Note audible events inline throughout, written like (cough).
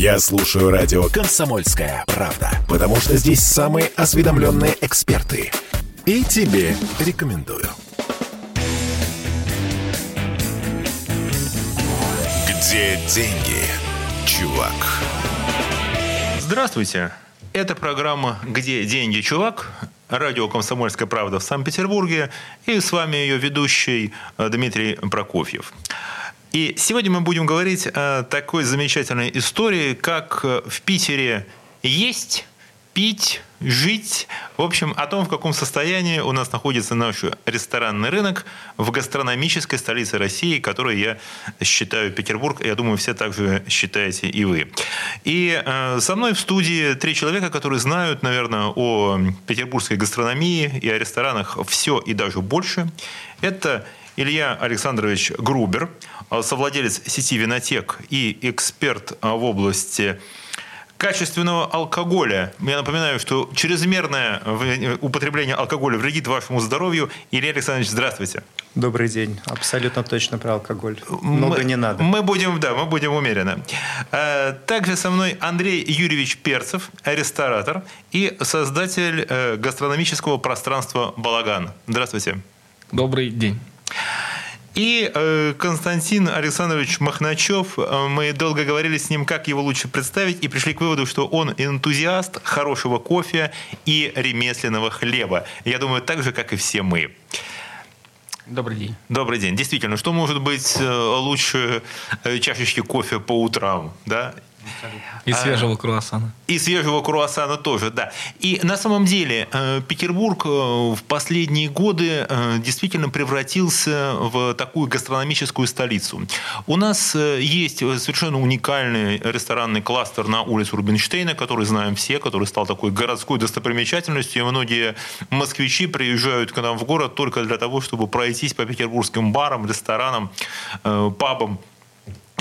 Я слушаю радио «Комсомольская правда», потому что здесь самые осведомленные эксперты. И тебе рекомендую. Где деньги, чувак? Здравствуйте. Это программа «Где деньги, чувак?» Радио «Комсомольская правда» в Санкт-Петербурге. И с вами ее ведущий э, Дмитрий Прокофьев. И сегодня мы будем говорить о такой замечательной истории, как э, в Питере есть, пить, жить. В общем, о том, в каком состоянии у нас находится наш ресторанный рынок в гастрономической столице России, которую я считаю Петербург. Я думаю, все также считаете и вы. И э, со мной в студии три человека, которые знают, наверное, о петербургской гастрономии и о ресторанах все и даже больше. Это Илья Александрович Грубер, совладелец сети «Винотек» и эксперт в области качественного алкоголя. Я напоминаю, что чрезмерное употребление алкоголя вредит вашему здоровью. Илья Александрович, здравствуйте. Добрый день. Абсолютно точно про алкоголь. Много мы, не надо. Мы будем, да, мы будем умеренно. Э, также со мной Андрей Юрьевич Перцев, ресторатор и создатель э, гастрономического пространства «Балаган». Здравствуйте. Добрый день. И э, Константин Александрович Махначев, э, мы долго говорили с ним, как его лучше представить, и пришли к выводу, что он энтузиаст хорошего кофе и ремесленного хлеба. Я думаю, так же, как и все мы. Добрый день. Добрый день. Действительно, что может быть э, лучше э, чашечки кофе по утрам, да? И свежего круассана. И свежего круассана тоже, да. И на самом деле э, Петербург э, в последние годы э, действительно превратился в такую гастрономическую столицу. У нас есть совершенно уникальный ресторанный кластер на улице Рубинштейна, который знаем все, который стал такой городской достопримечательностью. И многие москвичи приезжают к нам в город только для того, чтобы пройтись по петербургским барам, ресторанам, пабам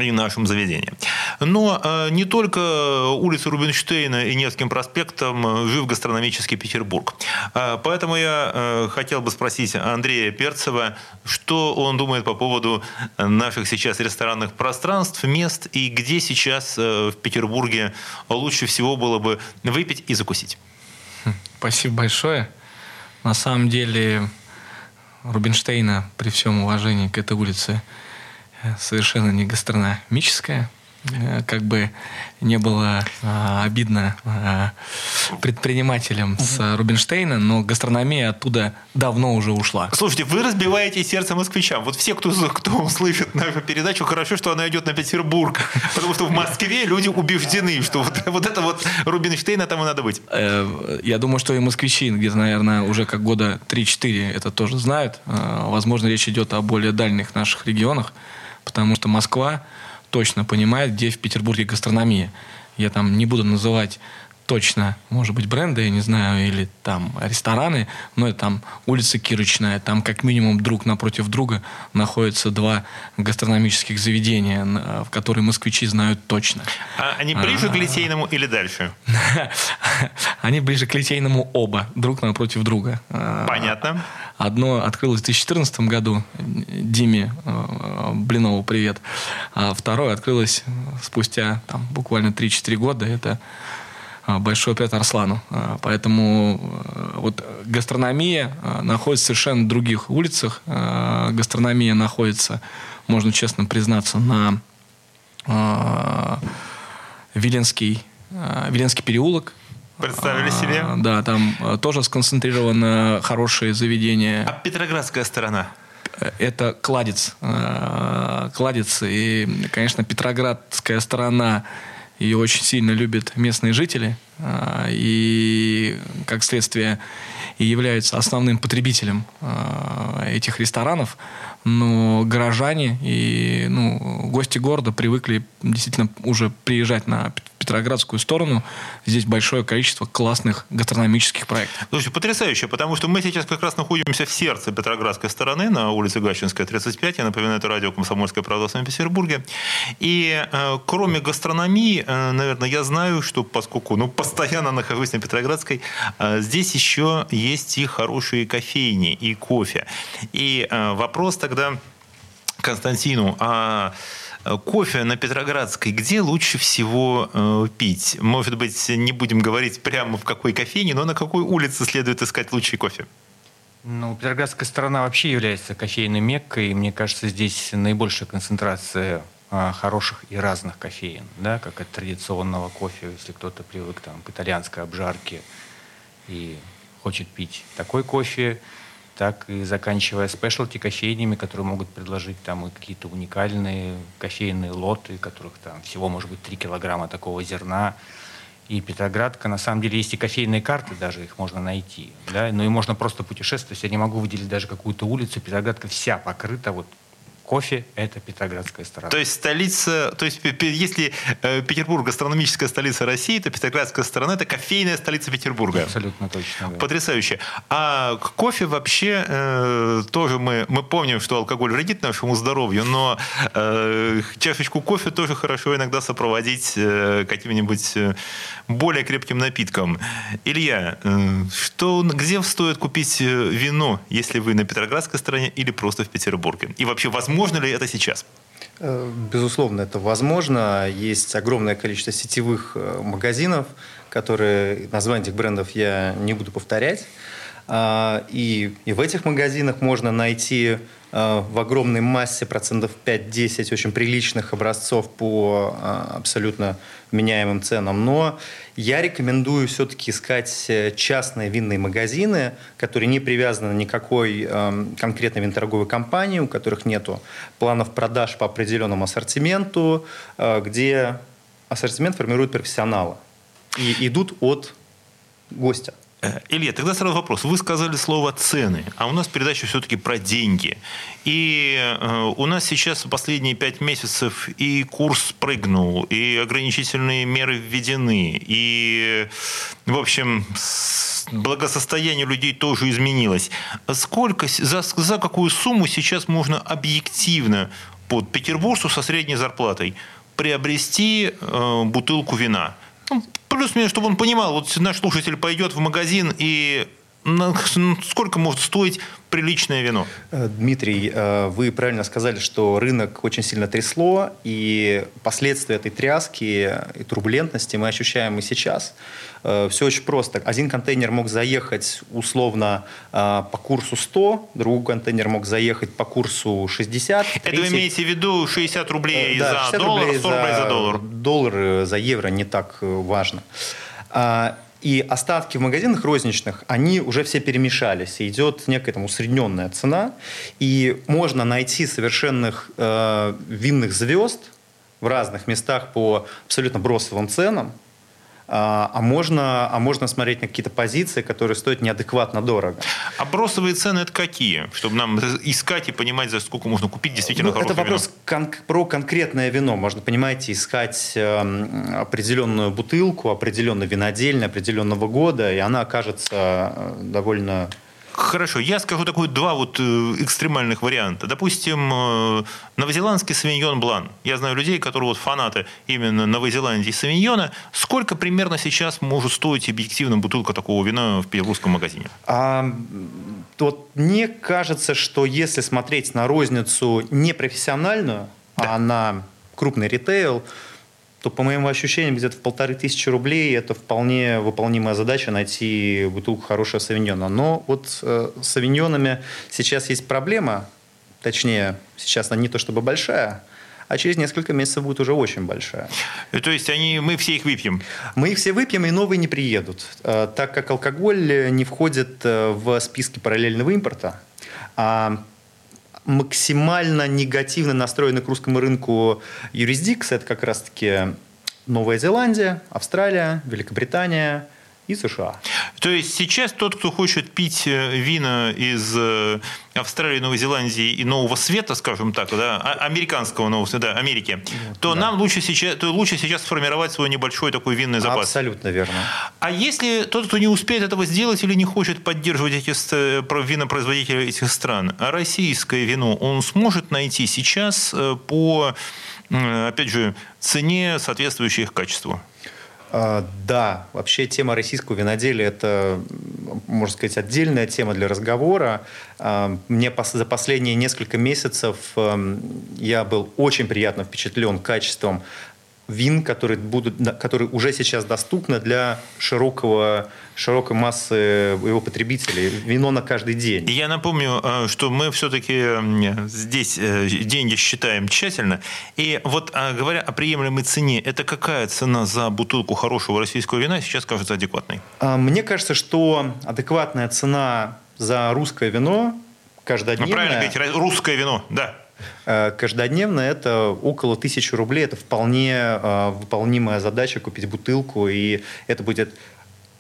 и нашим заведениям. Но э, не только улица Рубинштейна и Невским проспектом э, жив гастрономический Петербург. Э, поэтому я э, хотел бы спросить Андрея Перцева, что он думает по поводу наших сейчас ресторанных пространств, мест и где сейчас э, в Петербурге лучше всего было бы выпить и закусить. Спасибо большое. На самом деле Рубинштейна, при всем уважении к этой улице, совершенно не гастрономическая. Э, как бы не было а, обидно а, предпринимателям с Рубинштейна, но гастрономия оттуда давно уже ушла. Слушайте, вы разбиваете сердце москвичам. Вот все, кто, кто услышит нашу передачу, хорошо, что она идет на Петербург. Потому что в Москве люди убеждены, что вот, вот это вот Рубинштейна там и надо быть. Э, я думаю, что и москвичи где-то, наверное, уже как года 3-4 это тоже знают. Э, возможно, речь идет о более дальних наших регионах потому что Москва точно понимает, где в Петербурге гастрономия. Я там не буду называть точно, может быть, бренды, я не знаю, или там рестораны, но это там улица Кирочная, там как минимум друг напротив друга находятся два гастрономических заведения, в которые москвичи знают точно. А они ближе а, к Литейному или дальше? (laughs) Они ближе к Литейному оба, друг напротив друга. А, Понятно. Одно открылось в 2014 году, Диме э, Блинову привет, а второе открылось спустя там, буквально 3-4 года, это большой привет Арслану. А, поэтому э, вот гастрономия находится в совершенно других улицах. Гастрономия находится, можно честно признаться, на Виленский, Виленский переулок. Представили себе? Да, там тоже сконцентрировано хорошее заведение. А Петроградская сторона? Это кладец. Кладец. И, конечно, Петроградская сторона ее очень сильно любят местные жители, и, как следствие, и являются основным потребителем а, этих ресторанов. Но горожане и ну, гости города привыкли действительно уже приезжать на Петроградскую сторону. Здесь большое количество классных гастрономических проектов. Слушайте, потрясающе, потому что мы сейчас как раз находимся в сердце Петроградской стороны, на улице Гащинская, 35. Я напоминаю, это радио «Комсомольская правда» в Санкт-Петербурге. И э, кроме гастрономии, э, наверное, я знаю, что поскольку ну, постоянно нахожусь на Петроградской, э, здесь еще есть и хорошие кофейни, и кофе. И э, вопрос тогда Константину, а Кофе на Петроградской где лучше всего э, пить? Может быть, не будем говорить прямо в какой кофейне, но на какой улице следует искать лучший кофе? Ну, Петроградская сторона вообще является кофейной меккой, и мне кажется, здесь наибольшая концентрация а, хороших и разных кофеин, да, как от традиционного кофе, если кто-то привык там, к итальянской обжарке и хочет пить такой кофе, так и заканчивая спешлти кофейнями, которые могут предложить там и какие-то уникальные кофейные лоты, которых там всего может быть 3 килограмма такого зерна, и Петроградка, на самом деле, есть и кофейные карты, даже их можно найти. Да? Ну и можно просто путешествовать. Я не могу выделить даже какую-то улицу. Петроградка вся покрыта вот кофе – это Петроградская сторона. То есть столица, то есть если э, Петербург – гастрономическая столица России, то Петроградская сторона – это кофейная столица Петербурга. Абсолютно точно. Да. Потрясающе. А кофе вообще э, тоже мы, мы помним, что алкоголь вредит нашему здоровью, но э, чашечку кофе тоже хорошо иногда сопроводить э, каким-нибудь э, более крепким напитком. Илья, э, что, где стоит купить э, вино, если вы на Петроградской стороне или просто в Петербурге? И вообще, возможно Возможно ли это сейчас? Э, безусловно, это возможно. Есть огромное количество сетевых э, магазинов, которые, названия этих брендов я не буду повторять. А, и, и в этих магазинах можно найти в огромной массе процентов 5-10 очень приличных образцов по абсолютно меняемым ценам. Но я рекомендую все-таки искать э, частные винные магазины, которые не привязаны на никакой э, конкретной винторговой компании, у которых нет планов продаж по определенному ассортименту, э, где ассортимент формируют профессионалы и идут от гостя. Э, Илья, тогда сразу вопрос. Вы сказали слово «цены», а у нас передача все-таки про деньги. И э, у нас сейчас последние пять месяцев и курс прыгнул, и ограничительные меры введены, и, в общем, благосостояние людей тоже изменилось. Сколько, за, за какую сумму сейчас можно объективно под петербургцу со средней зарплатой приобрести э, бутылку вина? Ну, плюс-минус, чтобы он понимал, вот наш слушатель пойдет в магазин и сколько может стоить приличное вино? Э, Дмитрий, э, вы правильно сказали, что рынок очень сильно трясло, и последствия этой тряски и турбулентности мы ощущаем и сейчас. Э, Все очень просто. Один контейнер мог заехать условно по курсу 100, другой контейнер мог заехать по курсу 60. Это третий... вы имеете в виду 60 рублей да, 60 за доллар, рублей 100 рублей за, за доллар? Доллар за евро не так важно. И остатки в магазинах розничных, они уже все перемешались. Идет некая там усредненная цена. И можно найти совершенных э, винных звезд в разных местах по абсолютно бросовым ценам. А, а можно, а можно смотреть на какие-то позиции, которые стоят неадекватно дорого. А бросовые цены это какие? Чтобы нам искать и понимать, за сколько можно купить действительно ну, хорошее Это вопрос кон- про конкретное вино. Можно, понимаете, искать э, определенную бутылку, определенно винодельную, определенного года, и она окажется э, довольно Хорошо, я скажу такой два вот э, экстремальных варианта. Допустим, э, новозеландский савиньон блан. Я знаю людей, которые вот фанаты именно Новозеландии савиньона. Сколько примерно сейчас может стоить объективно бутылка такого вина в петербургском магазине? А, вот мне кажется, что если смотреть на розницу непрофессиональную, да. а на крупный ритейл, то, по моим ощущениям, где-то в полторы тысячи рублей это вполне выполнимая задача найти бутылку хорошего савиньона. Но вот э, с савиньонами сейчас есть проблема, точнее, сейчас она не то чтобы большая, а через несколько месяцев будет уже очень большая. И, то есть они, мы все их выпьем? Мы их все выпьем, и новые не приедут, э, так как алкоголь не входит э, в списки параллельного импорта. А максимально негативно настроены к русскому рынку юрисдикции. Это как раз-таки Новая Зеландия, Австралия, Великобритания – и США. То есть сейчас тот, кто хочет пить э, вина из э, Австралии, Новой Зеландии и Нового Света, скажем так, да, а, американского Нового Света, Америки, то да. нам лучше сейчас, то лучше сейчас сформировать свой небольшой такой винный запас. Абсолютно верно. А если тот, кто не успеет этого сделать или не хочет поддерживать эти винопроизводители этих стран, а российское вино он сможет найти сейчас э, по, опять же, цене, соответствующей их качеству? А, да, вообще тема российского виноделия – это, можно сказать, отдельная тема для разговора. А, мне за последние несколько месяцев эм, я был очень приятно впечатлен качеством вин, которые, будут, которые уже сейчас доступны для широкого, широкой массы его потребителей. Вино на каждый день. Я напомню, э, что мы все-таки здесь э, деньги считаем тщательно. И вот а, говоря о приемлемой цене, это какая цена за бутылку хорошего российского вина сейчас кажется адекватной? А, мне кажется, что адекватная цена за русское вино каждодневная... Ну, правильно говорить, русское вино, да. Э, каждодневно это около тысячи рублей. Это вполне э, выполнимая задача купить бутылку, и это будет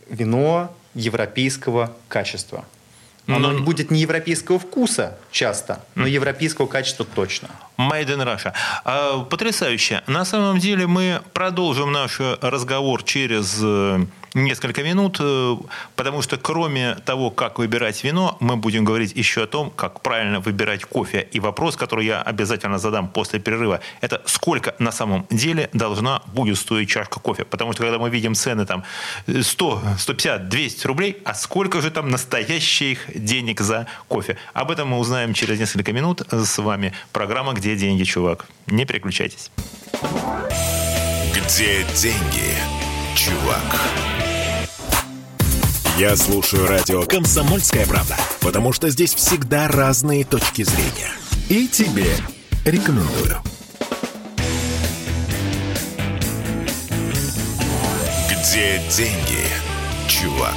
вино европейского качества. Оно но... будет не европейского вкуса часто, но европейского качества точно. Made in Russia. А, потрясающе. На самом деле мы продолжим наш разговор через э, несколько минут, э, потому что кроме того, как выбирать вино, мы будем говорить еще о том, как правильно выбирать кофе. И вопрос, который я обязательно задам после перерыва, это сколько на самом деле должна будет стоить чашка кофе. Потому что когда мы видим цены там 100, 150, 200 рублей, а сколько же там настоящих денег за кофе? Об этом мы узнаем через несколько минут. С вами программа «Где деньги, чувак?». Не переключайтесь. Где деньги, чувак? Я слушаю радио «Комсомольская правда», потому что здесь всегда разные точки зрения. И тебе рекомендую. Где деньги, чувак?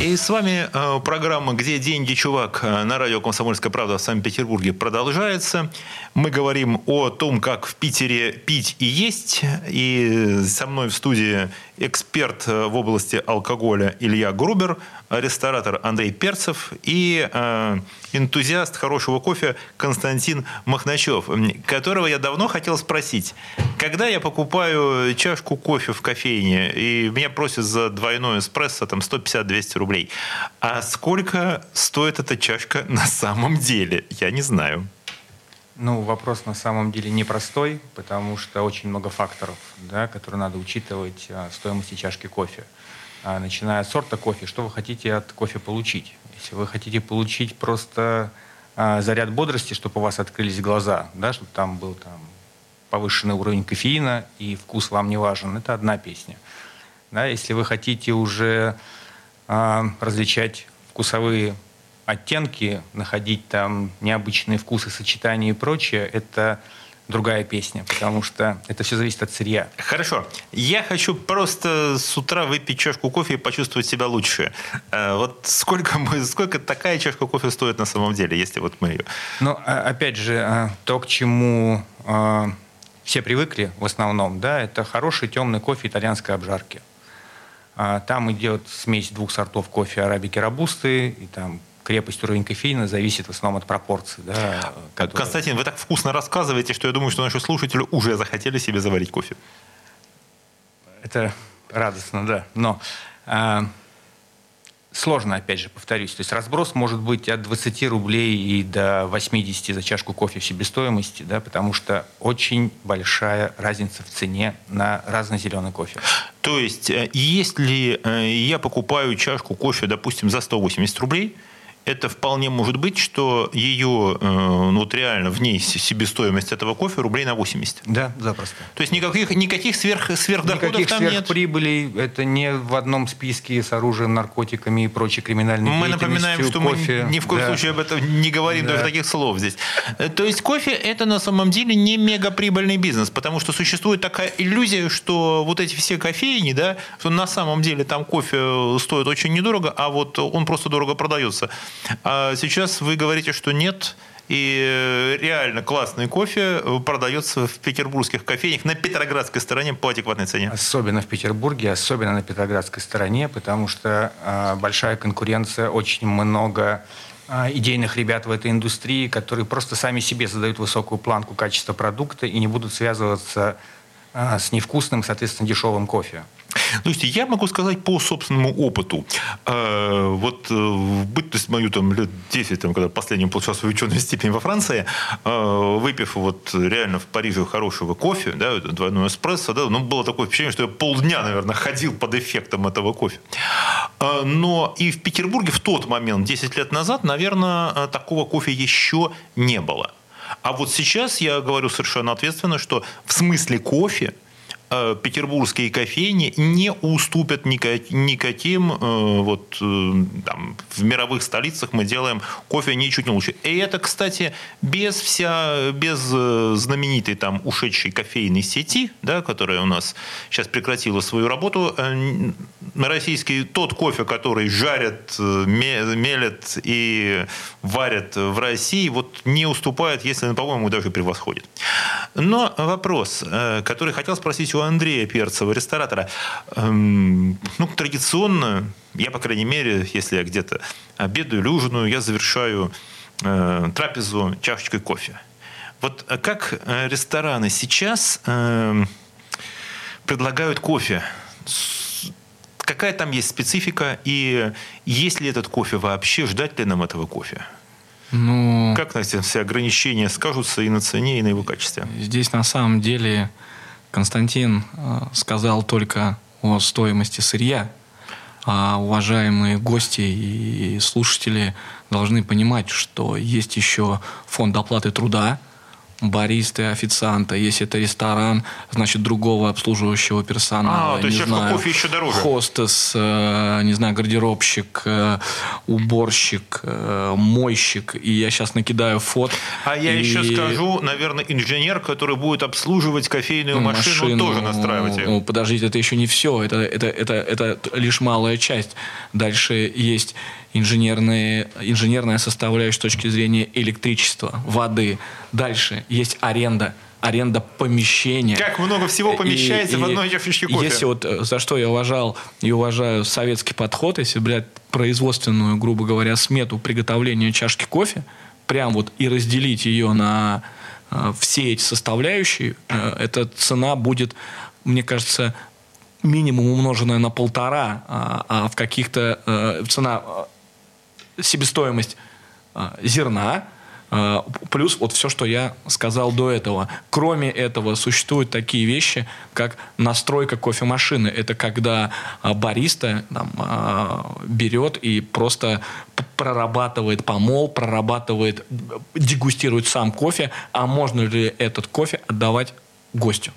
И с вами э, программа «Где деньги, чувак?» на радио «Комсомольская правда» в Санкт-Петербурге продолжается. Мы говорим о том, как в Питере пить и есть. И со мной в студии эксперт э, в области алкоголя Илья Грубер, ресторатор Андрей Перцев и э, энтузиаст хорошего кофе Константин Махначев, которого я давно хотел спросить. Когда я покупаю чашку кофе в кофейне, и меня просят за двойной эспрессо там 150-200 рублей, а сколько стоит эта чашка на самом деле? Я не знаю. Ну, вопрос на самом деле непростой, потому что очень много факторов, да, которые надо учитывать в а, стоимости чашки кофе. А, начиная от сорта кофе, что вы хотите от кофе получить? Если вы хотите получить просто а, заряд бодрости, чтобы у вас открылись глаза, да, чтобы там был там, повышенный уровень кофеина и вкус вам не важен, это одна песня. Да, если вы хотите уже различать вкусовые оттенки, находить там необычные вкусы, сочетания и прочее, это другая песня, потому что это все зависит от сырья. Хорошо. Я хочу просто с утра выпить чашку кофе и почувствовать себя лучше. Э, вот сколько, мы, сколько такая чашка кофе стоит на самом деле, если вот мы ее... Ну, а, опять же, а, то, к чему а, все привыкли в основном, да, это хороший темный кофе итальянской обжарки. Там идет смесь двух сортов кофе арабики робусты, и там крепость уровень кофеина зависит в основном от пропорций. Да, которые... Константин, вы так вкусно рассказываете, что я думаю, что наши слушатели уже захотели себе заварить кофе. Это радостно, да. Но а, сложно, опять же, повторюсь. То есть разброс может быть от 20 рублей и до 80 за чашку кофе в себестоимости, да, потому что очень большая разница в цене на разный зеленый кофе. То есть, э, если э, я покупаю чашку кофе, допустим, за 180 рублей – это вполне может быть, что ее, э, ну, вот реально в ней себестоимость этого кофе рублей на 80. Да, запросто. То есть никаких, никаких сверх, сверхдоходов никаких там сверхприбылей, нет? это не в одном списке с оружием, наркотиками и прочей криминальной Мы напоминаем, что кофе. мы ни в коем да. случае об этом не говорим, да. даже таких слов здесь. Э, то есть кофе это на самом деле не мегаприбыльный бизнес, потому что существует такая иллюзия, что вот эти все кофейни, да, что на самом деле там кофе стоит очень недорого, а вот он просто дорого продается. А сейчас вы говорите, что нет, и реально классный кофе продается в петербургских кофейнях на Петроградской стороне по адекватной цене. Особенно в Петербурге, особенно на Петроградской стороне, потому что э, большая конкуренция, очень много э, идейных ребят в этой индустрии, которые просто сами себе задают высокую планку качества продукта и не будут связываться э, с невкусным, соответственно, дешевым кофе. Слушайте, я могу сказать по собственному опыту. Э, вот э, в бытность мою там лет 10, там, когда последний получал свою ученую степень во Франции, э, выпив вот реально в Париже хорошего кофе, да, двойной эспрессо, да, ну, было такое впечатление, что я полдня, наверное, ходил под эффектом этого кофе. Но и в Петербурге в тот момент, 10 лет назад, наверное, такого кофе еще не было. А вот сейчас я говорю совершенно ответственно, что в смысле кофе петербургские кофейни не уступят никаким, э, вот э, там, в мировых столицах мы делаем кофе ничуть не лучше. И это, кстати, без, вся, без знаменитой там ушедшей кофейной сети, да, которая у нас сейчас прекратила свою работу, российский тот кофе, который жарят, мелят и варят в России, вот не уступает, если, по-моему, даже превосходит. Но вопрос, который хотел спросить у у Андрея Перцева, ресторатора, эм, ну, традиционно, я, по крайней мере, если я где-то обедаю или ужинаю, я завершаю э, трапезу чашечкой кофе. Вот э, как э, рестораны сейчас э, предлагают кофе? Какая там есть специфика и есть ли этот кофе вообще? Ждать ли нам этого кофе? Ну, как на все ограничения скажутся и на цене, и на его качестве? Здесь на самом деле Константин э, сказал только о стоимости сырья, а уважаемые гости и слушатели должны понимать, что есть еще фонд оплаты труда – баристы, официанта. Если это ресторан, значит, другого обслуживающего персонала. А, то есть знаю, кофе еще дороже. Хостес, э, не знаю, гардеробщик, э, уборщик, э, мойщик. И я сейчас накидаю фот. А я и... еще скажу, наверное, инженер, который будет обслуживать кофейную машину, машину тоже настраивать. Ну, подождите, это еще не все. Это, это, это, это лишь малая часть. Дальше есть инженерные, инженерная составляющая с точки зрения электричества, воды. Дальше есть аренда аренда помещения. Как много всего помещается и, в одной чашечке кофе. Если вот э, за что я уважал и уважаю советский подход, если брать производственную, грубо говоря, смету приготовления чашки кофе, прям вот и разделить ее на э, все эти составляющие, э, эта цена будет, мне кажется, минимум умноженная на полтора, а, а в каких-то э, цена себестоимость а, зерна, а, плюс вот все, что я сказал до этого. Кроме этого, существуют такие вещи, как настройка кофемашины. Это когда а, бариста там, берет и просто прорабатывает помол, прорабатывает, дегустирует сам кофе, а можно ли этот кофе отдавать гостю.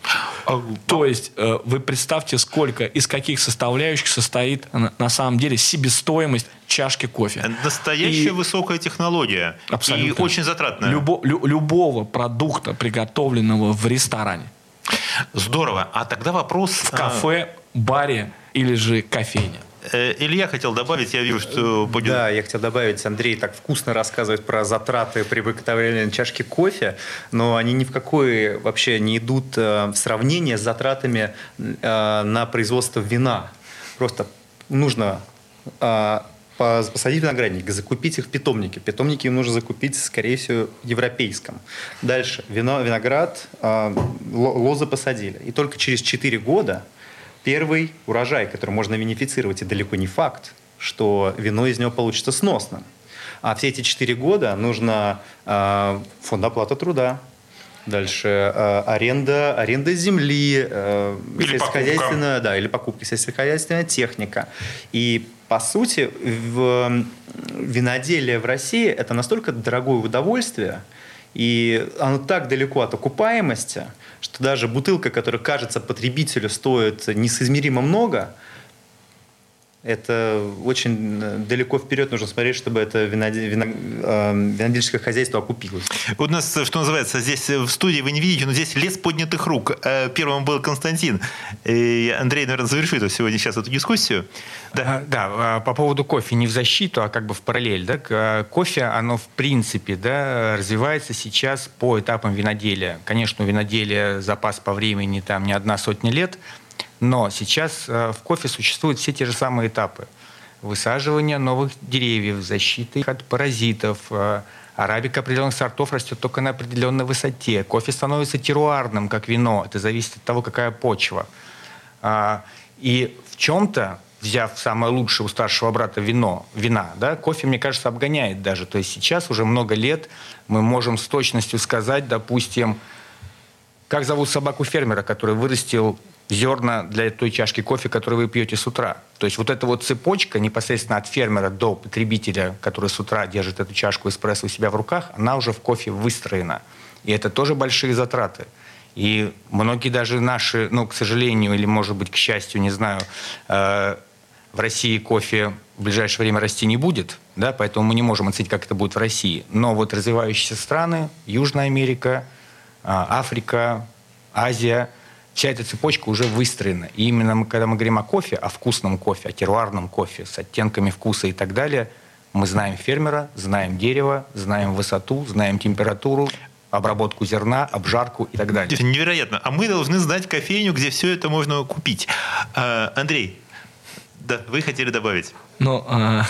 А, То есть э, вы представьте, сколько, из каких составляющих состоит на самом деле себестоимость чашки кофе. Настоящая и, высокая технология. Абсолютно. И очень затратная. Любо, лю, любого продукта, приготовленного в ресторане. Здорово. А тогда вопрос... В кафе, баре или же кофейне. Э, Илья хотел добавить, я вижу, что будет... Да, я хотел добавить, Андрей так вкусно рассказывает про затраты при приготовлении чашки кофе, но они ни в какой вообще не идут э, в сравнение с затратами э, на производство вина. Просто нужно посадить виноградник, закупить их в питомнике. Питомники им нужно закупить, скорее всего, европейском. Дальше. Вино, виноград, лозы посадили. И только через 4 года первый урожай, который можно винифицировать, и далеко не факт, что вино из него получится сносным. А все эти четыре года нужно э, фонд оплаты труда, Дальше э, аренда, аренда земли, э, или сельскохозяйственная, да, или покупка сельскохозяйственная техника. И по сути, в виноделие в России это настолько дорогое удовольствие, и оно так далеко от окупаемости, что даже бутылка, которая кажется потребителю стоит несоизмеримо много, это очень э, далеко вперед нужно смотреть, чтобы это э, винодельческое хозяйство окупилось. У нас, что называется, здесь в студии вы не видите, но здесь лес поднятых рук. Э, первым был Константин. И Андрей, наверное, завершит сегодня сейчас эту дискуссию. Да. Да, а, по поводу кофе не в защиту, а как бы в параллель. Да? Кофе, оно в принципе да, развивается сейчас по этапам виноделия. Конечно, у виноделия запас по времени там не одна сотня лет – но сейчас э, в кофе существуют все те же самые этапы. Высаживание новых деревьев, защиты от паразитов, э, Арабика определенных сортов растет только на определенной высоте. Кофе становится теруарным, как вино. Это зависит от того, какая почва. А, и в чем-то взяв самое лучшее у старшего брата вино, вина, да, кофе, мне кажется, обгоняет даже. То есть сейчас уже много лет мы можем с точностью сказать, допустим, как зовут собаку фермера, который вырастил зерна для той чашки кофе, которую вы пьете с утра. То есть вот эта вот цепочка непосредственно от фермера до потребителя, который с утра держит эту чашку эспрессо у себя в руках, она уже в кофе выстроена. И это тоже большие затраты. И многие даже наши, ну, к сожалению, или, может быть, к счастью, не знаю, э, в России кофе в ближайшее время расти не будет, да, поэтому мы не можем оценить, как это будет в России. Но вот развивающиеся страны, Южная Америка, а, Африка, Азия, вся эта цепочка уже выстроена. И именно мы, когда мы говорим о кофе, о вкусном кофе, о теруарном кофе с оттенками вкуса и так далее, мы знаем фермера, знаем дерево, знаем высоту, знаем температуру, обработку зерна, обжарку и так далее. Невероятно. А мы должны знать кофейню, где все это можно купить. А, Андрей, да, вы хотели добавить? Ну, (laughs) э,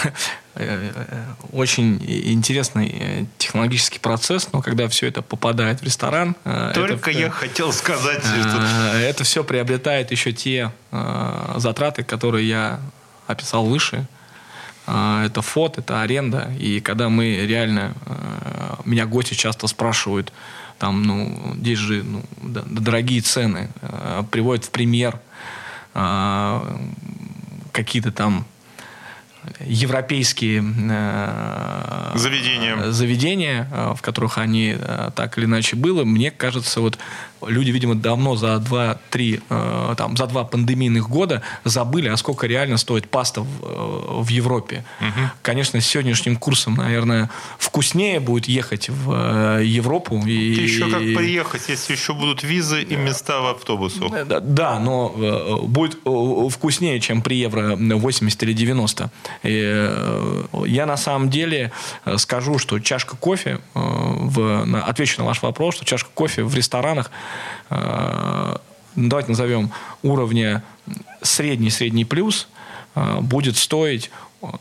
э, очень интересный э, технологический процесс, но когда все это попадает в ресторан... Только это, я хотел сказать. Что... Это все приобретает еще те затраты, которые я описал выше. Это фот, это аренда. И когда мы реально... Меня гости часто спрашивают, там, ну, здесь же ну, дорогие цены, приводят в пример какие-то там европейские э, заведения, заведения э, в которых они э, так или иначе было, мне кажется, вот люди, видимо, давно за два-три, э, там, за два пандемийных года забыли, а сколько реально стоит паста в, э, в Европе. Угу. Конечно, с сегодняшним курсом, наверное, вкуснее будет ехать в э, Европу. И, еще как приехать, если еще будут визы и места в автобусах. Да, да но э, будет э, вкуснее, чем при евро 80 или 90. И, э, я на самом деле э, скажу, что чашка кофе, э, в, на, отвечу на ваш вопрос, что чашка кофе в ресторанах Э, давайте назовем уровня средний-средний плюс, э, будет стоить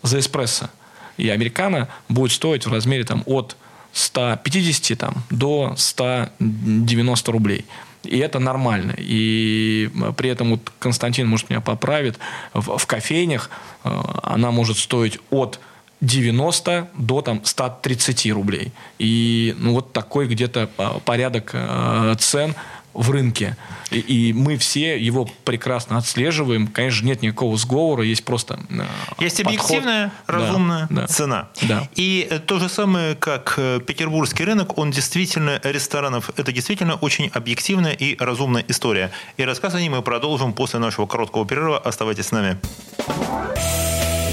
за эспрессо. И американо будет стоить в размере там, от 150 там, до 190 рублей. И это нормально. И при этом вот Константин, может, меня поправит, в, в кофейнях э, она может стоить от 90 до там, 130 рублей. И ну, вот такой где-то а, порядок э, цен в рынке. И, и мы все его прекрасно отслеживаем. Конечно, нет никакого сговора, есть просто э, Есть подход. объективная, разумная да, цена. Да. И то же самое, как э, петербургский рынок, он действительно, ресторанов, это действительно очень объективная и разумная история. И рассказ о ней мы продолжим после нашего короткого перерыва. Оставайтесь с нами.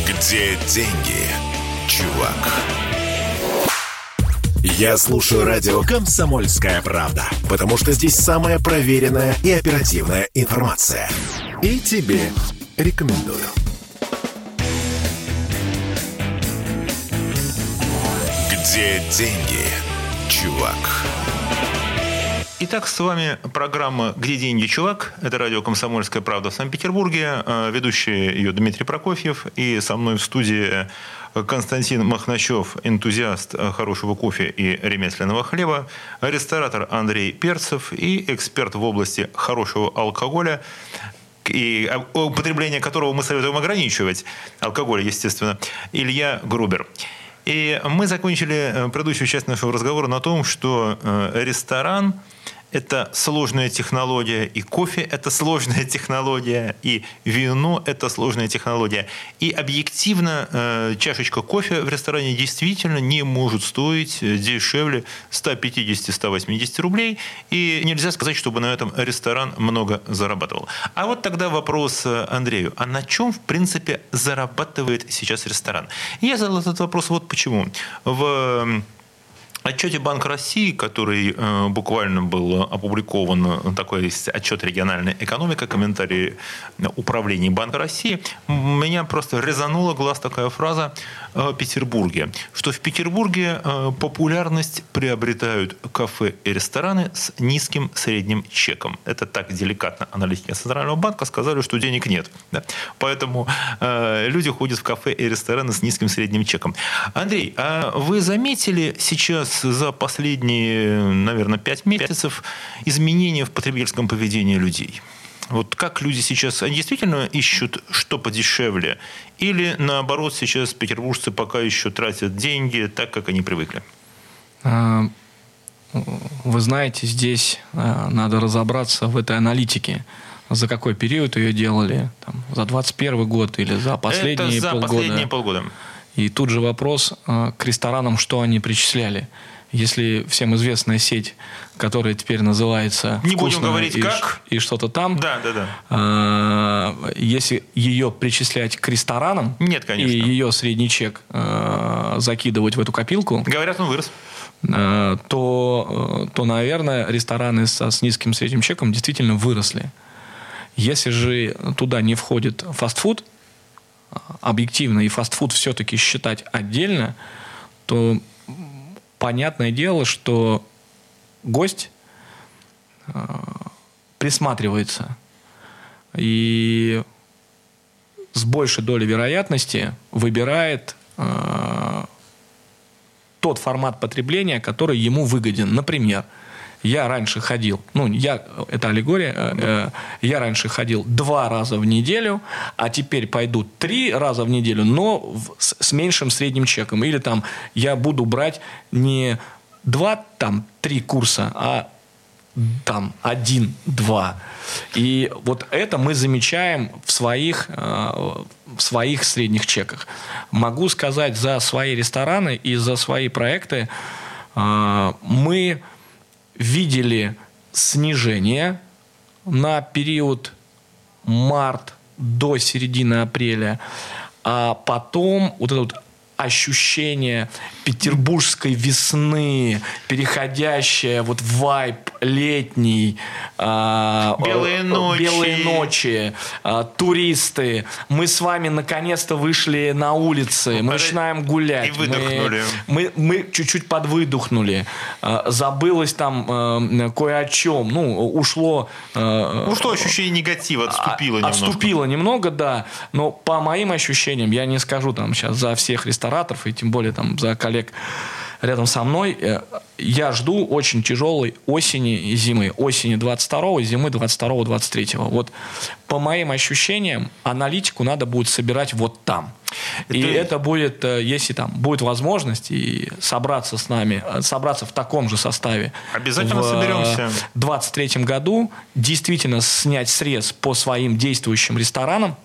Где деньги? Чувак. Я слушаю радио «Комсомольская правда», потому что здесь самая проверенная и оперативная информация. И тебе рекомендую. Где деньги, чувак? Итак, с вами программа «Где деньги, чувак?» Это радио «Комсомольская правда» в Санкт-Петербурге. Э, ведущий ее Дмитрий Прокофьев. И со мной в студии Константин Махначев, энтузиаст хорошего кофе и ремесленного хлеба, ресторатор Андрей Перцев и эксперт в области хорошего алкоголя, и употребление которого мы советуем ограничивать, алкоголь, естественно, Илья Грубер. И мы закончили э, предыдущую часть нашего разговора на том, что э, ресторан – это сложная технология, и кофе – это сложная (laughs) технология, и вино – это сложная технология. И объективно э, чашечка кофе в ресторане действительно не может стоить э, дешевле 150-180 рублей, и нельзя сказать, чтобы на этом ресторан много зарабатывал. А вот тогда вопрос э, Андрею. А на чем, в принципе, зарабатывает сейчас ресторан? Я задал этот вопрос вот почему. В отчете Банка России, который э, буквально был опубликован, такой есть отчет региональной экономика, комментарии управления Банка России, меня просто резанула глаз такая фраза Петербурге, что в Петербурге э, популярность приобретают кафе и рестораны с низким средним чеком. Это так деликатно аналитики Центрального банка сказали, что денег нет. Да? Поэтому э, люди ходят в кафе и рестораны с низким средним чеком. Андрей, а вы заметили сейчас за последние, наверное, пять месяцев изменения в потребительском поведении людей? Вот как люди сейчас, они действительно ищут что подешевле? Или наоборот сейчас петербуржцы пока еще тратят деньги так, как они привыкли? А, вы знаете, здесь а, надо разобраться в этой аналитике. За какой период ее делали? Там, за 21 год или за последние Это за полгода? последние полгода. И тут же вопрос а, к ресторанам, что они причисляли. Если всем известная сеть, которая теперь называется Не будем говорить и, как. и что-то там, Да, да, да. а, если ее причислять к ресторанам Нет, конечно. и ее средний чек а, закидывать в эту копилку, Говорят, он вырос. э, то, э, то, наверное, рестораны со, с низким средним чеком действительно выросли. Если же туда не входит фастфуд, а, объективно, и фастфуд все-таки считать отдельно, то понятное дело, что гость э, присматривается и с большей долей вероятности выбирает э, тот формат потребления, который ему выгоден. Например, я раньше ходил, ну, я, это аллегория, э, э, я раньше ходил два раза в неделю, а теперь пойду три раза в неделю, но в- с, с меньшим средним чеком. Или там я буду брать не два, там, три курса, а там один, два. И вот это мы замечаем в своих, э, в своих средних чеках. Могу сказать за свои рестораны и за свои проекты э, мы видели снижение на период март до середины апреля, а потом вот это вот ощущение петербургской весны, переходящее вот в вайб летний, а, Белые э, ночи. белые ночи, а, туристы. Мы с вами наконец-то вышли на улицы, мы начинаем гулять. и выдохнули. Мы, мы, мы чуть-чуть подвыдохнули. А, Забылось там э, кое о чем. Ну, ушло... э, Ну что, ощущение негатива отступило а- немножко. Отступило немного, да. Но по моим ощущениям, я не скажу там сейчас за всех рестораторов, и тем более там за коллег рядом со мной, э, я жду очень тяжелой осени и зимы. Осени 22 зимы 22-23. Вот по моим ощущениям, аналитику надо будет собирать вот там. И Это- это будет, э, если там будет возможность и собраться с нами, э, собраться в таком же составе. Обязательно в, соберемся. 2023 году действительно снять срез по своим действующим ресторанам,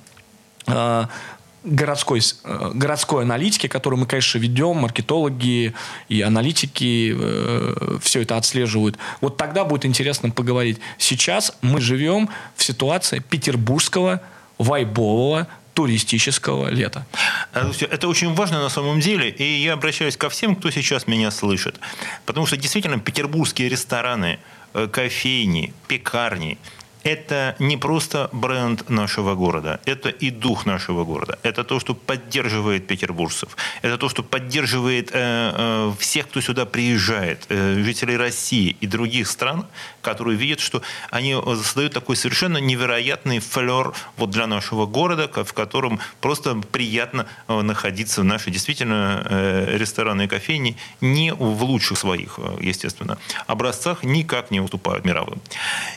городской, э, городской аналитики, которую мы, конечно, ведем, маркетологи и аналитики э, все это отслеживают. Вот тогда будет интересно поговорить. Сейчас мы живем в ситуации петербургского вайбового туристического лета. Это очень важно на самом деле, и я обращаюсь ко всем, кто сейчас меня слышит. Потому что действительно петербургские рестораны, э, кофейни, пекарни – это не просто бренд нашего города, это и дух нашего города. Это то, что поддерживает петербуржцев. Это то, что поддерживает э, э, всех, кто сюда приезжает, э, жителей России и других стран, которые видят, что они э, создают такой совершенно невероятный флер вот для нашего города, в котором просто приятно э, находиться в нашей действительно э, рестораны и кофейни не в лучших своих, э, естественно, образцах никак не уступают мировым.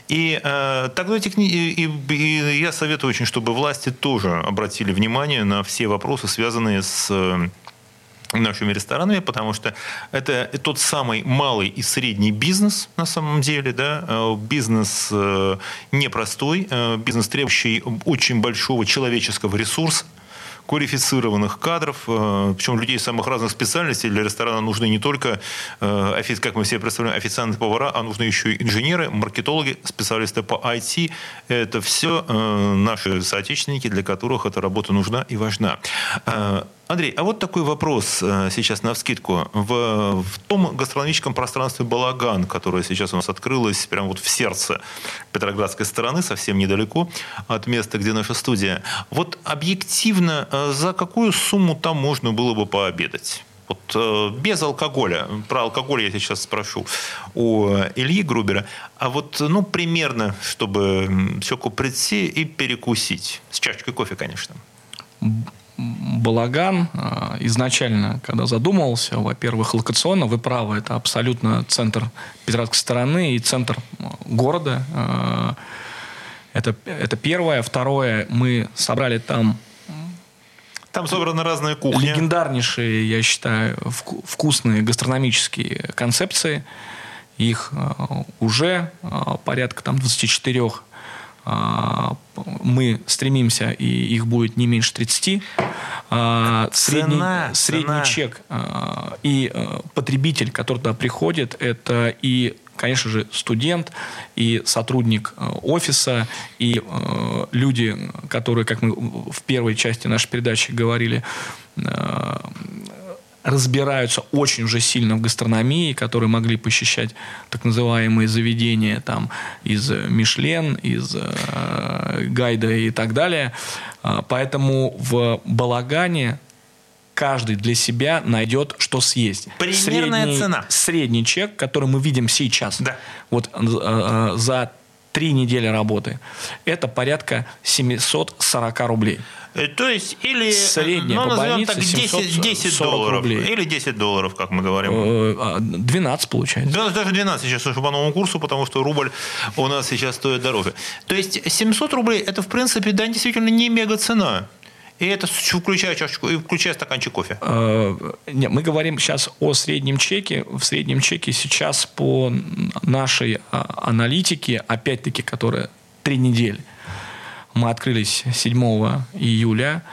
И э, тогда техни- и, и- я советую очень, чтобы власти тоже обратили внимание на все вопросы, связанные с э, нашими ресторанами, потому что это тот самый малый и средний бизнес на самом деле, да, Э, бизнес э, непростой, бизнес требующий очень большого человеческого ресурса, квалифицированных кадров, э, причем людей самых разных специальностей. Для ресторана нужны не только, э, как мы все представляем, официанты, повара, а нужны еще и инженеры, маркетологи, специалисты по IT. Это все э, наши соотечественники, для которых эта работа нужна и важна. Андрей, а вот такой вопрос э, сейчас на вскидку. В, в том гастрономическом пространстве «Балаган», которое сейчас у нас открылось прямо вот в сердце Петроградской стороны, совсем недалеко от места, где наша студия. Вот объективно, э, за какую сумму там можно было бы пообедать? Вот э, без алкоголя. Про алкоголь я сейчас спрошу у Ильи Грубера. А вот, ну, примерно, чтобы щеку прийти и перекусить. С чашечкой кофе, конечно. Балаган э, изначально, когда задумывался, во-первых, локационно, вы правы, это абсолютно центр Петроградской стороны и центр э, города. Э, Это, это первое. Второе, мы собрали там Там собраны разные кухни. легендарнейшие, я считаю, вку- вкусные гастрономические концепции. Их уже порядка там 24. А, Мы стремимся, и их будет не меньше 30. А, Средний, Цена, средний цена. чек а, и потребитель, который туда приходит, это и конечно же, студент и сотрудник офиса, и э, люди, которые, как мы в первой части нашей передачи говорили, э, разбираются очень уже сильно в гастрономии, которые могли посещать так называемые заведения там из э, Мишлен, из э, Гайда и так далее. А, Поэтому в Балагане каждый для себя найдет, что съесть. Примерная Средний- цена. Средний чек, который мы видим сейчас, Да. вот э, э, за три недели работы, это порядка 740 рублей. Э, То есть, или, Средняя ну, по больнице так, 10, 740 10 долларов. рублей. Или 10 долларов, как мы говорим. Э, а, 12 получается. Да, даже 12 сейчас уже по новому курсу, потому что рубль у нас сейчас стоит дороже. То есть 700 рублей это, в принципе, да, действительно не мега цена. И это включая чашечку, и включая стаканчик кофе. Э, не, мы говорим сейчас о среднем чеке. В среднем чеке сейчас по нашей а, аналитике, опять-таки, которая три недели, мы открылись 7 июля,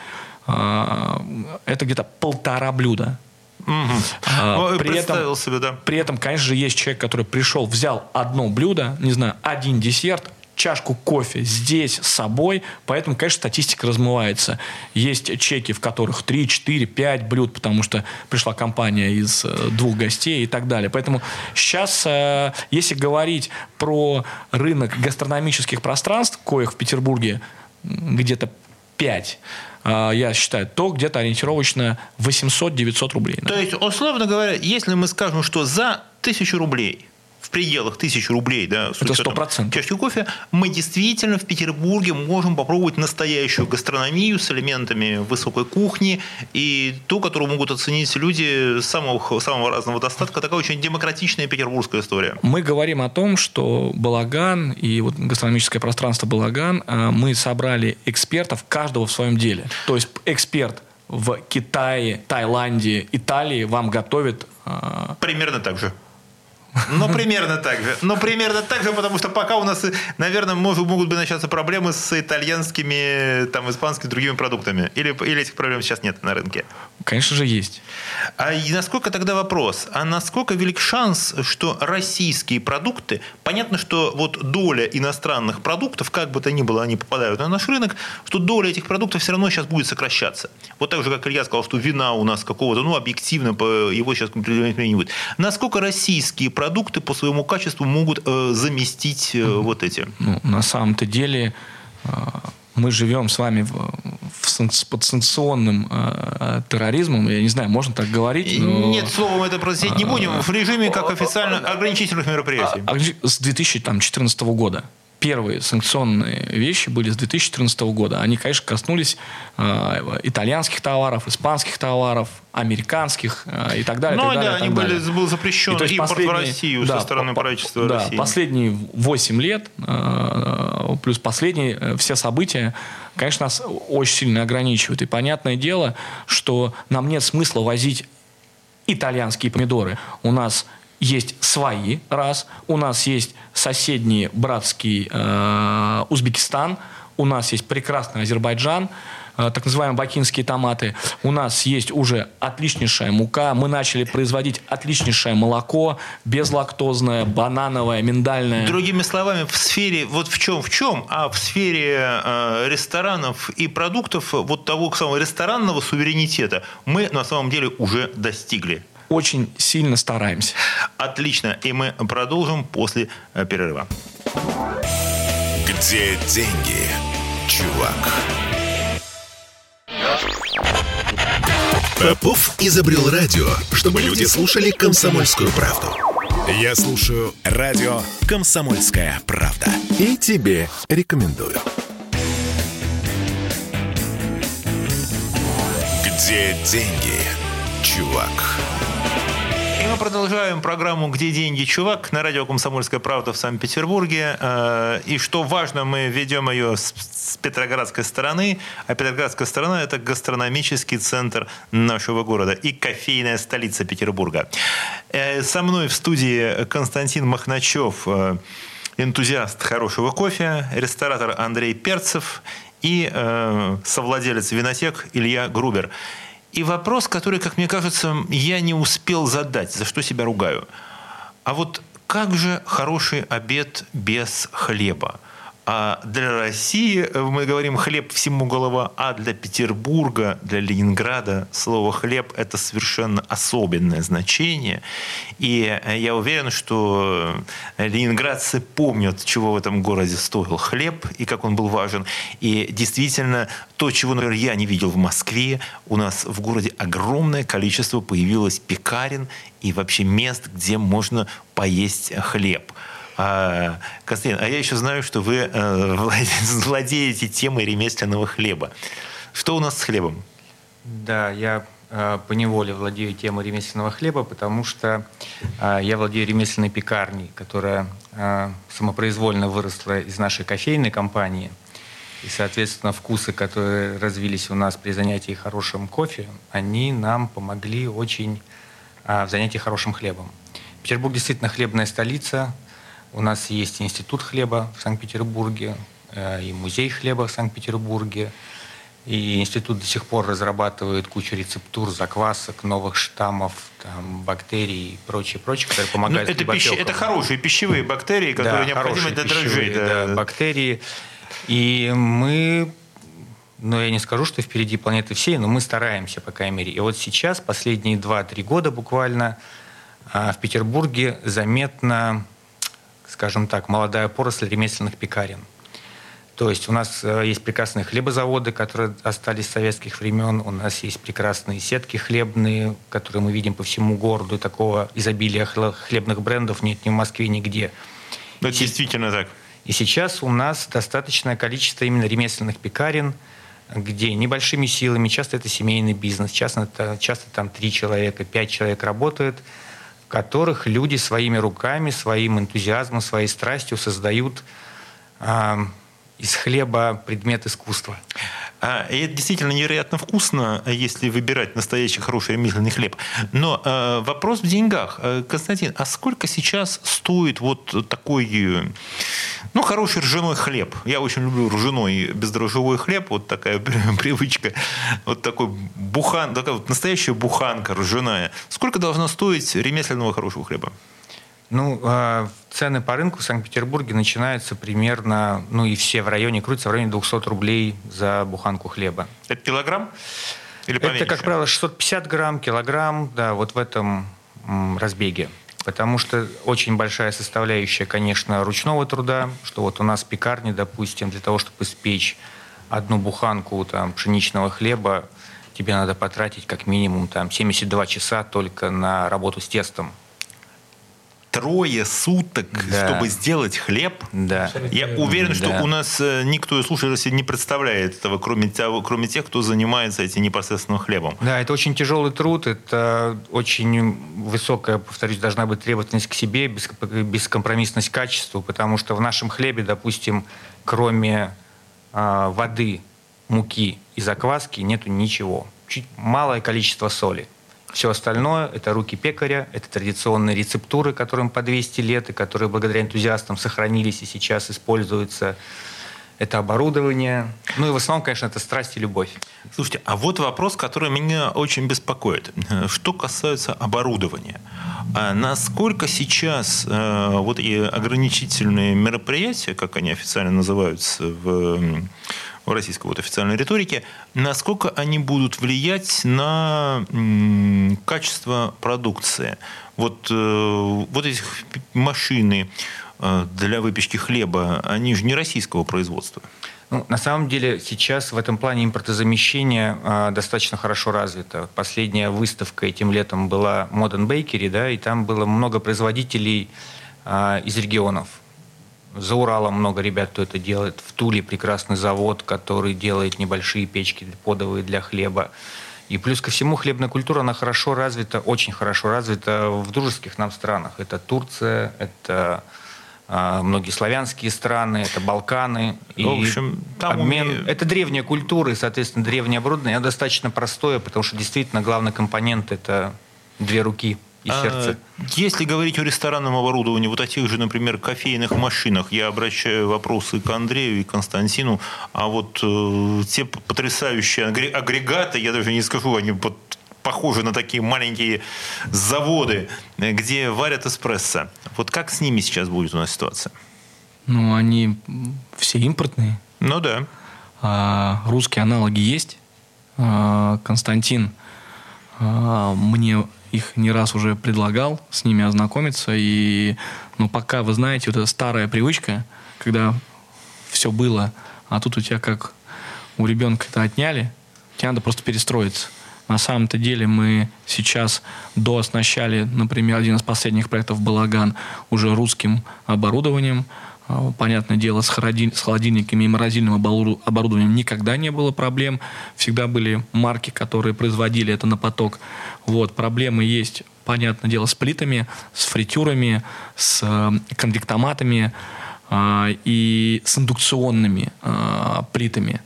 а, это где-то полтора блюда. А, Ну, при этом- себе, да. При этом, конечно же, есть человек, который пришел, взял одно блюдо, не знаю, один десерт, чашку кофе здесь с собой, поэтому, конечно, статистика размывается. Есть чеки, в которых 3, 4, 5 блюд, потому что пришла компания из э, двух гостей и так далее. Поэтому сейчас, э, если говорить про рынок гастрономических пространств, коих в Петербурге где-то 5, э, я считаю, то где-то ориентировочно 800-900 рублей. То есть, условно говоря, если мы скажем, что за тысячу рублей в пределах тысячи рублей, да, с Это учетом 100%. чашки кофе, мы действительно в Петербурге можем попробовать настоящую гастрономию с элементами высокой кухни и ту, которую могут оценить люди самого, самого разного достатка. Такая очень демократичная петербургская история. Мы говорим о том, что Балаган и вот гастрономическое пространство Балаган, э, мы собрали экспертов, каждого в своем деле. То есть эксперт в Китае, Таиланде, Италии вам готовит э, Примерно так же. Ну, примерно так же. Ну, примерно так же, потому что пока у нас, наверное, может, могут бы начаться проблемы с итальянскими, там, испанскими, другими продуктами. Или, или этих проблем сейчас нет на рынке. Конечно же, есть. А и насколько тогда вопрос? А насколько велик шанс, что российские продукты, понятно, что вот доля иностранных продуктов, как бы то ни было, они попадают на наш рынок, что доля этих продуктов все равно сейчас будет сокращаться. Вот так же, как Илья сказал, что вина у нас какого-то, ну, объективно, его сейчас не будет. Насколько российские продукты по своему качеству могут э, заместить э, вот эти? Ну, на самом-то деле э, мы живем с вами в, в сан- под санкционным э, терроризмом. Я не знаю, можно так говорить. но- Нет, словом это просить не будем. В режиме как официально ограничительных мероприятий. А где- с 2014 года. Первые санкционные вещи были с 2014 года. Они, конечно, коснулись э, итальянских товаров, испанских товаров, американских э, и так далее. Ну далее, да, так они были, далее. был запрещен И то есть импорт в Россию да, со стороны по- правительства да, России. последние 8 лет, э, плюс последние э, все события, конечно, нас очень сильно ограничивают. И понятное дело, что нам нет смысла возить итальянские помидоры. У нас есть свои, раз. У нас есть соседний братский э, Узбекистан. У нас есть прекрасный Азербайджан, э, так называемые бакинские томаты. У нас есть уже отличнейшая мука. Мы начали производить отличнейшее молоко, безлактозное, банановое, миндальное. Другими словами, в сфере, вот в чем, в чем, а в сфере э, ресторанов и продуктов вот того самого ресторанного суверенитета мы на самом деле уже достигли. Очень сильно стараемся. Отлично, и мы продолжим после э, перерыва. Где деньги, чувак? Попов изобрел радио, чтобы люди слушали комсомольскую правду. Я слушаю радио «Комсомольская правда». И тебе рекомендую. Где деньги, чувак? Мы продолжаем программу «Где деньги, чувак?» на радио «Комсомольская правда» в Санкт-Петербурге. Э, и что важно, мы ведем ее с Петроградской стороны. А Петроградская сторона – это гастрономический центр нашего города и кофейная столица Петербурга. Э, со мной в студии Константин Махначев, э, энтузиаст хорошего кофе, ресторатор Андрей Перцев и совладелец винотек Илья Грубер – и вопрос, который, как мне кажется, я не успел задать, за что себя ругаю. А вот как же хороший обед без хлеба? А для России э, мы говорим хлеб всему голова, а для Петербурга, для Ленинграда слово хлеб – это совершенно особенное значение. И э, я уверен, что ленинградцы помнят, чего в этом городе стоил хлеб и как он был важен. И действительно, то, чего, например, я не видел в Москве, у нас в городе огромное количество появилось пекарен и вообще мест, где можно поесть хлеб. А, Константин, а я еще знаю, что вы э, (laughs) владеете темой ремесленного хлеба. Что у нас с хлебом? Да, я э, по неволе владею темой ремесленного хлеба, потому что э, я владею ремесленной пекарней, которая самопроизвольно выросла из нашей кофейной компании. И, соответственно, вкусы, которые развились у нас при занятии хорошим кофе, они нам помогли очень в занятии хорошим хлебом. Петербург действительно хлебная столица, у нас есть Институт хлеба в Санкт-Петербурге, э, и Музей хлеба в Санкт-Петербурге. И институт до сих пор разрабатывает кучу рецептур, заквасок, новых штаммов, там, бактерий и прочее, прочее, которые помогают ну, это, пищ... это хорошие пищевые бактерии, которые да, необходимы для дрожжей. Да. да, бактерии. И мы, ну, я не скажу, что впереди планеты всей, но мы стараемся, по крайней мере. И вот сейчас, последние 2-3 года буквально, а, в Петербурге заметно скажем так, молодая поросль ремесленных пекарен. То есть у нас э, есть прекрасные хлебозаводы, которые остались с советских времен. У нас есть прекрасные сетки хлебные, которые мы видим по всему городу. Такого изобилия хлебных брендов нет ни в Москве, нигде. Это и, действительно так. И сейчас у нас достаточное количество именно ремесленных пекарен, где небольшими силами, часто это семейный бизнес, часто, это, часто там три человека, пять человек работают – которых люди своими руками, своим энтузиазмом, своей страстью создают э, из хлеба предмет искусства. А, и это действительно невероятно вкусно, если выбирать настоящий хороший ремесленный хлеб. Но э, вопрос в деньгах. Э, Константин, а сколько сейчас стоит вот такой, ну, хороший ржаной хлеб? Я очень люблю ржаной бездрожжевой хлеб, вот такая (laughs) привычка. Вот такой бухан, такая вот настоящая буханка ржаная. Сколько должна стоить ремесленного хорошего хлеба? Ну, э, цены по рынку в Санкт-Петербурге начинаются примерно, ну и все в районе, крутятся в районе 200 рублей за буханку хлеба. Это килограмм? Или Это, как правило, 650 грамм, килограмм, да, вот в этом м, разбеге. Потому что очень большая составляющая, конечно, ручного труда, что вот у нас в пекарне, допустим, для того, чтобы испечь одну буханку там, пшеничного хлеба, тебе надо потратить как минимум там, 72 часа только на работу с тестом трое суток, да. чтобы сделать хлеб. Да. Я уверен, что да. у нас э, никто из слушателей не представляет этого, кроме, того, кроме тех, кто занимается этим непосредственно хлебом. Да, это очень тяжелый труд, это очень высокая, повторюсь, должна быть требовательность к себе, бескомпромиссность к качеству, потому что в нашем хлебе, допустим, кроме э, воды, муки и закваски нету ничего. Чуть малое количество соли. Все остальное – это руки пекаря, это традиционные рецептуры, которым по 200 лет, и которые благодаря энтузиастам сохранились и сейчас используются. Это оборудование. Ну и в основном, конечно, это страсть и любовь. Слушайте, а вот вопрос, который меня очень беспокоит. Что касается оборудования. А насколько сейчас э, вот и ограничительные мероприятия, как они официально называются в российской вот официальной риторике, насколько они будут влиять на качество продукции. Вот, э, вот эти машины э, для выпечки хлеба, они же не российского производства. Ну, на самом деле сейчас в этом плане импортозамещение э, достаточно хорошо развито. Последняя выставка этим летом была Modern Bakery, да, и там было много производителей э, из регионов. За Уралом много ребят, кто это делает. В Туле прекрасный завод, который делает небольшие печки подовые для хлеба. И плюс ко всему хлебная культура, она хорошо развита, очень хорошо развита в дружеских нам странах. Это Турция, это а, многие славянские страны, это Балканы. И в общем, там обмен... Уме... Это древняя культура, и, соответственно, древнее оборудование. Оно достаточно простое, потому что действительно главный компонент – это две руки и а, сердце. Если говорить о ресторанном оборудовании, вот о тех же, например, кофейных машинах, я обращаю вопросы к Андрею и Константину, а вот э, те потрясающие агрегаты, я даже не скажу, они вот похожи на такие маленькие заводы, где варят эспрессо. Вот как с ними сейчас будет у нас ситуация? Ну, они все импортные. Ну да. А, русские аналоги есть. А, Константин а, мне их не раз уже предлагал с ними ознакомиться. И ну, пока, вы знаете, вот эта старая привычка, когда все было, а тут у тебя как у ребенка это отняли, тебе надо просто перестроиться. На самом-то деле мы сейчас дооснащали, например, один из последних проектов «Балаган» уже русским оборудованием. А, понятное дело, с, холодильниками и морозильным оборудованием никогда не было проблем. Всегда были марки, которые производили это на поток. Вот, проблемы есть, понятное дело, с плитами, с фритюрами, с э, конвектоматами а, и с индукционными а, плитами.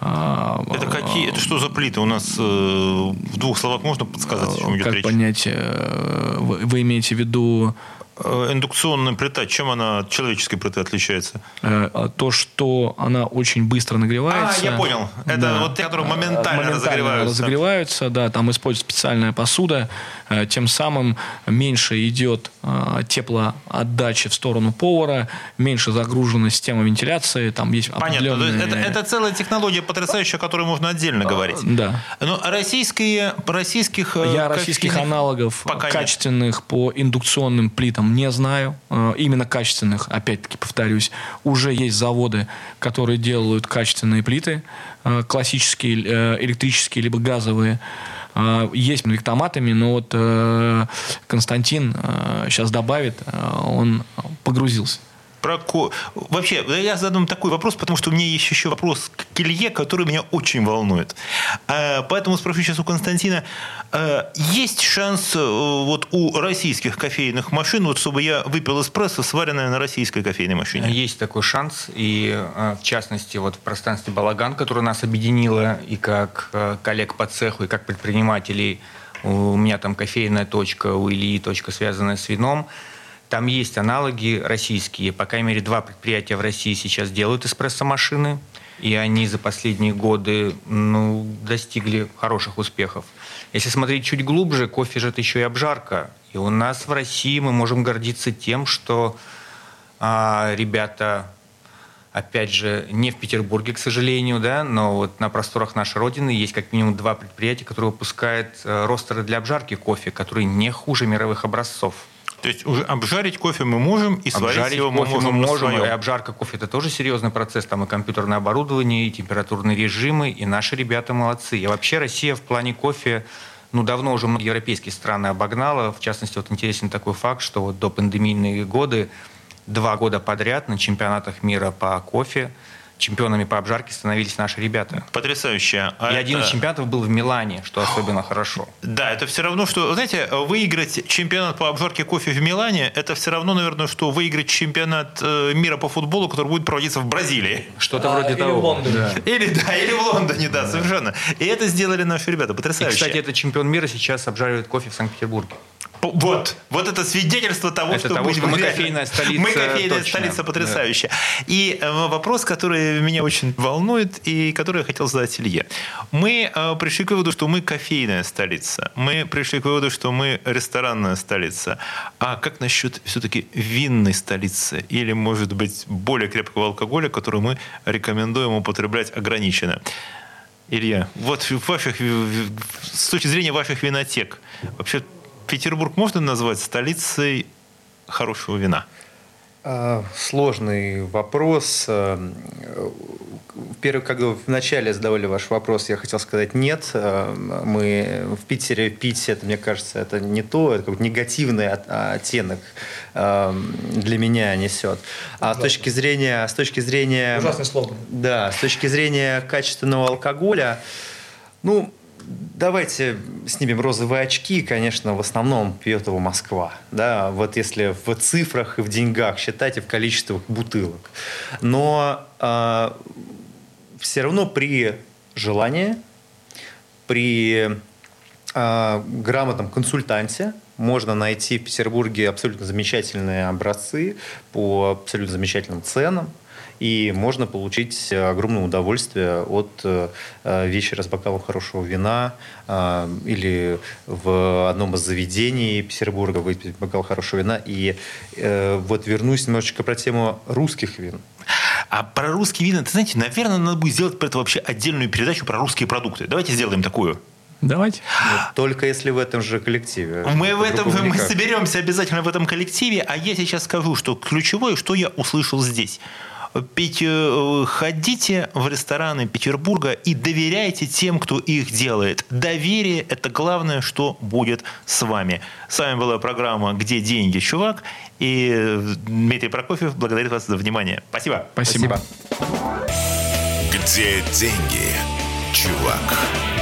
А, это какие? Это что за плиты? У нас э, в двух словах можно подсказать, о чем идет как речь? понять? Э, вы, вы имеете в виду Э, индукционная плита, чем она от человеческой плиты отличается? Э, а то, что она очень быстро нагревается. А, я понял. Это да. вот те, которые моментально, моментально разогреваются. разогреваются, да, там используется специальная посуда, э, тем самым меньше идет теплоотдачи в сторону повара, меньше загружена система вентиляции, там есть Понятно. Определенные... Это, это целая технология потрясающая, о которой можно отдельно говорить. Да. Но российские, российских... Я российских аналогов пока качественных нет. по индукционным плитам не знаю, э, именно качественных, опять-таки повторюсь, уже есть заводы, которые делают качественные плиты, э, классические, э, электрические, либо газовые, есть конвектоматами, но вот Константин сейчас добавит, он погрузился про ко... Вообще, я задам такой вопрос, потому что у меня есть еще вопрос к Илье, который меня очень волнует. А, поэтому спрошу сейчас у Константина. А, есть шанс э, вот у российских кофейных машин, вот чтобы я выпил эспрессо, сваренное на российской кофейной машине? Есть такой шанс. И э, в частности, вот в пространстве «Балаган», которое нас объединило и как э, коллег по цеху, и как предпринимателей, у меня там кофейная точка, у Ильи точка, связанная с вином – там есть аналоги российские. По крайней мере, два предприятия в России сейчас делают эспрессо-машины. И они за последние годы ну, достигли хороших успехов. Если смотреть чуть глубже, кофе же это еще и обжарка. И у нас в России мы можем гордиться тем, что а, ребята, опять же, не в Петербурге, к сожалению, да, но вот на просторах нашей Родины есть как минимум два предприятия, которые выпускают э, ростеры для обжарки кофе, которые не хуже мировых образцов. То есть уже обжарить кофе мы можем, и сварить обжарить его мы можем. Мы можем и обжарка кофе это тоже серьезный процесс. Там и компьютерное оборудование, и температурные режимы, и наши ребята молодцы. И вообще Россия в плане кофе ну, давно уже многие европейские страны обогнала. В частности, вот интересен такой факт, что вот до пандемийные годы, два года подряд на чемпионатах мира по кофе чемпионами по обжарке становились наши ребята. Потрясающе. А И это... один из чемпионатов был в Милане, что особенно хорошо. Да, это все равно, что, знаете, выиграть чемпионат по обжарке кофе в Милане, это все равно, наверное, что выиграть чемпионат э, мира по футболу, который будет проводиться в Бразилии. Что-то а, вроде или того. В Лондоне. Да. Или, да, или в Лондоне, да, да, совершенно. И это сделали наши ребята, потрясающе. И, кстати, этот чемпион мира сейчас обжаривает кофе в Санкт-Петербурге. Вот, вот это свидетельство того, это что, того, мы, что мы кофейная столица. Мы кофейная точно. столица потрясающая. Да. И э, вопрос, который меня очень волнует и который я хотел задать Илье. Мы э, пришли к выводу, что мы кофейная столица. Мы пришли к выводу, что мы ресторанная столица. А как насчет все-таки винной столицы? Или, может быть, более крепкого алкоголя, который мы рекомендуем употреблять ограниченно? Илья, вот ваших, с точки зрения ваших винотек, вообще Петербург можно назвать столицей хорошего вина? А, сложный вопрос. А, первый, когда вы вначале задавали ваш вопрос, я хотел сказать нет. А, мы в Питере пить, это, мне кажется, это не то, это какой-то негативный оттенок для меня несет. А с точки зрения... С точки зрения Ужасный слоган. Да, с точки зрения качественного алкоголя, ну, давайте снимем розовые очки. Конечно, в основном пьет его Москва. Да? Вот если в цифрах и в деньгах считать, и в количествах бутылок. Но э, все равно при желании, при э, грамотном консультанте можно найти в Петербурге абсолютно замечательные образцы по абсолютно замечательным ценам и можно получить огромное удовольствие от э, вечера с бокалом хорошего вина э, или в одном из заведений Петербурга выпить бокал хорошего вина. И э, вот вернусь немножечко про тему русских вин. А про русские вина, ты знаете, наверное, надо будет сделать про это вообще отдельную передачу про русские продукты. Давайте сделаем такую. Давайте. Но только если в этом же коллективе. Мы в этом мы соберемся обязательно в этом коллективе, а я сейчас скажу, что ключевое, что я услышал здесь. Э, ходите в рестораны Петербурга и доверяйте тем, кто их делает. Доверие – это главное, что будет с вами. С вами была программа «Где деньги, чувак?» И Дмитрий Прокофьев благодарит вас за внимание. Спасибо. Спасибо. Где деньги, чувак?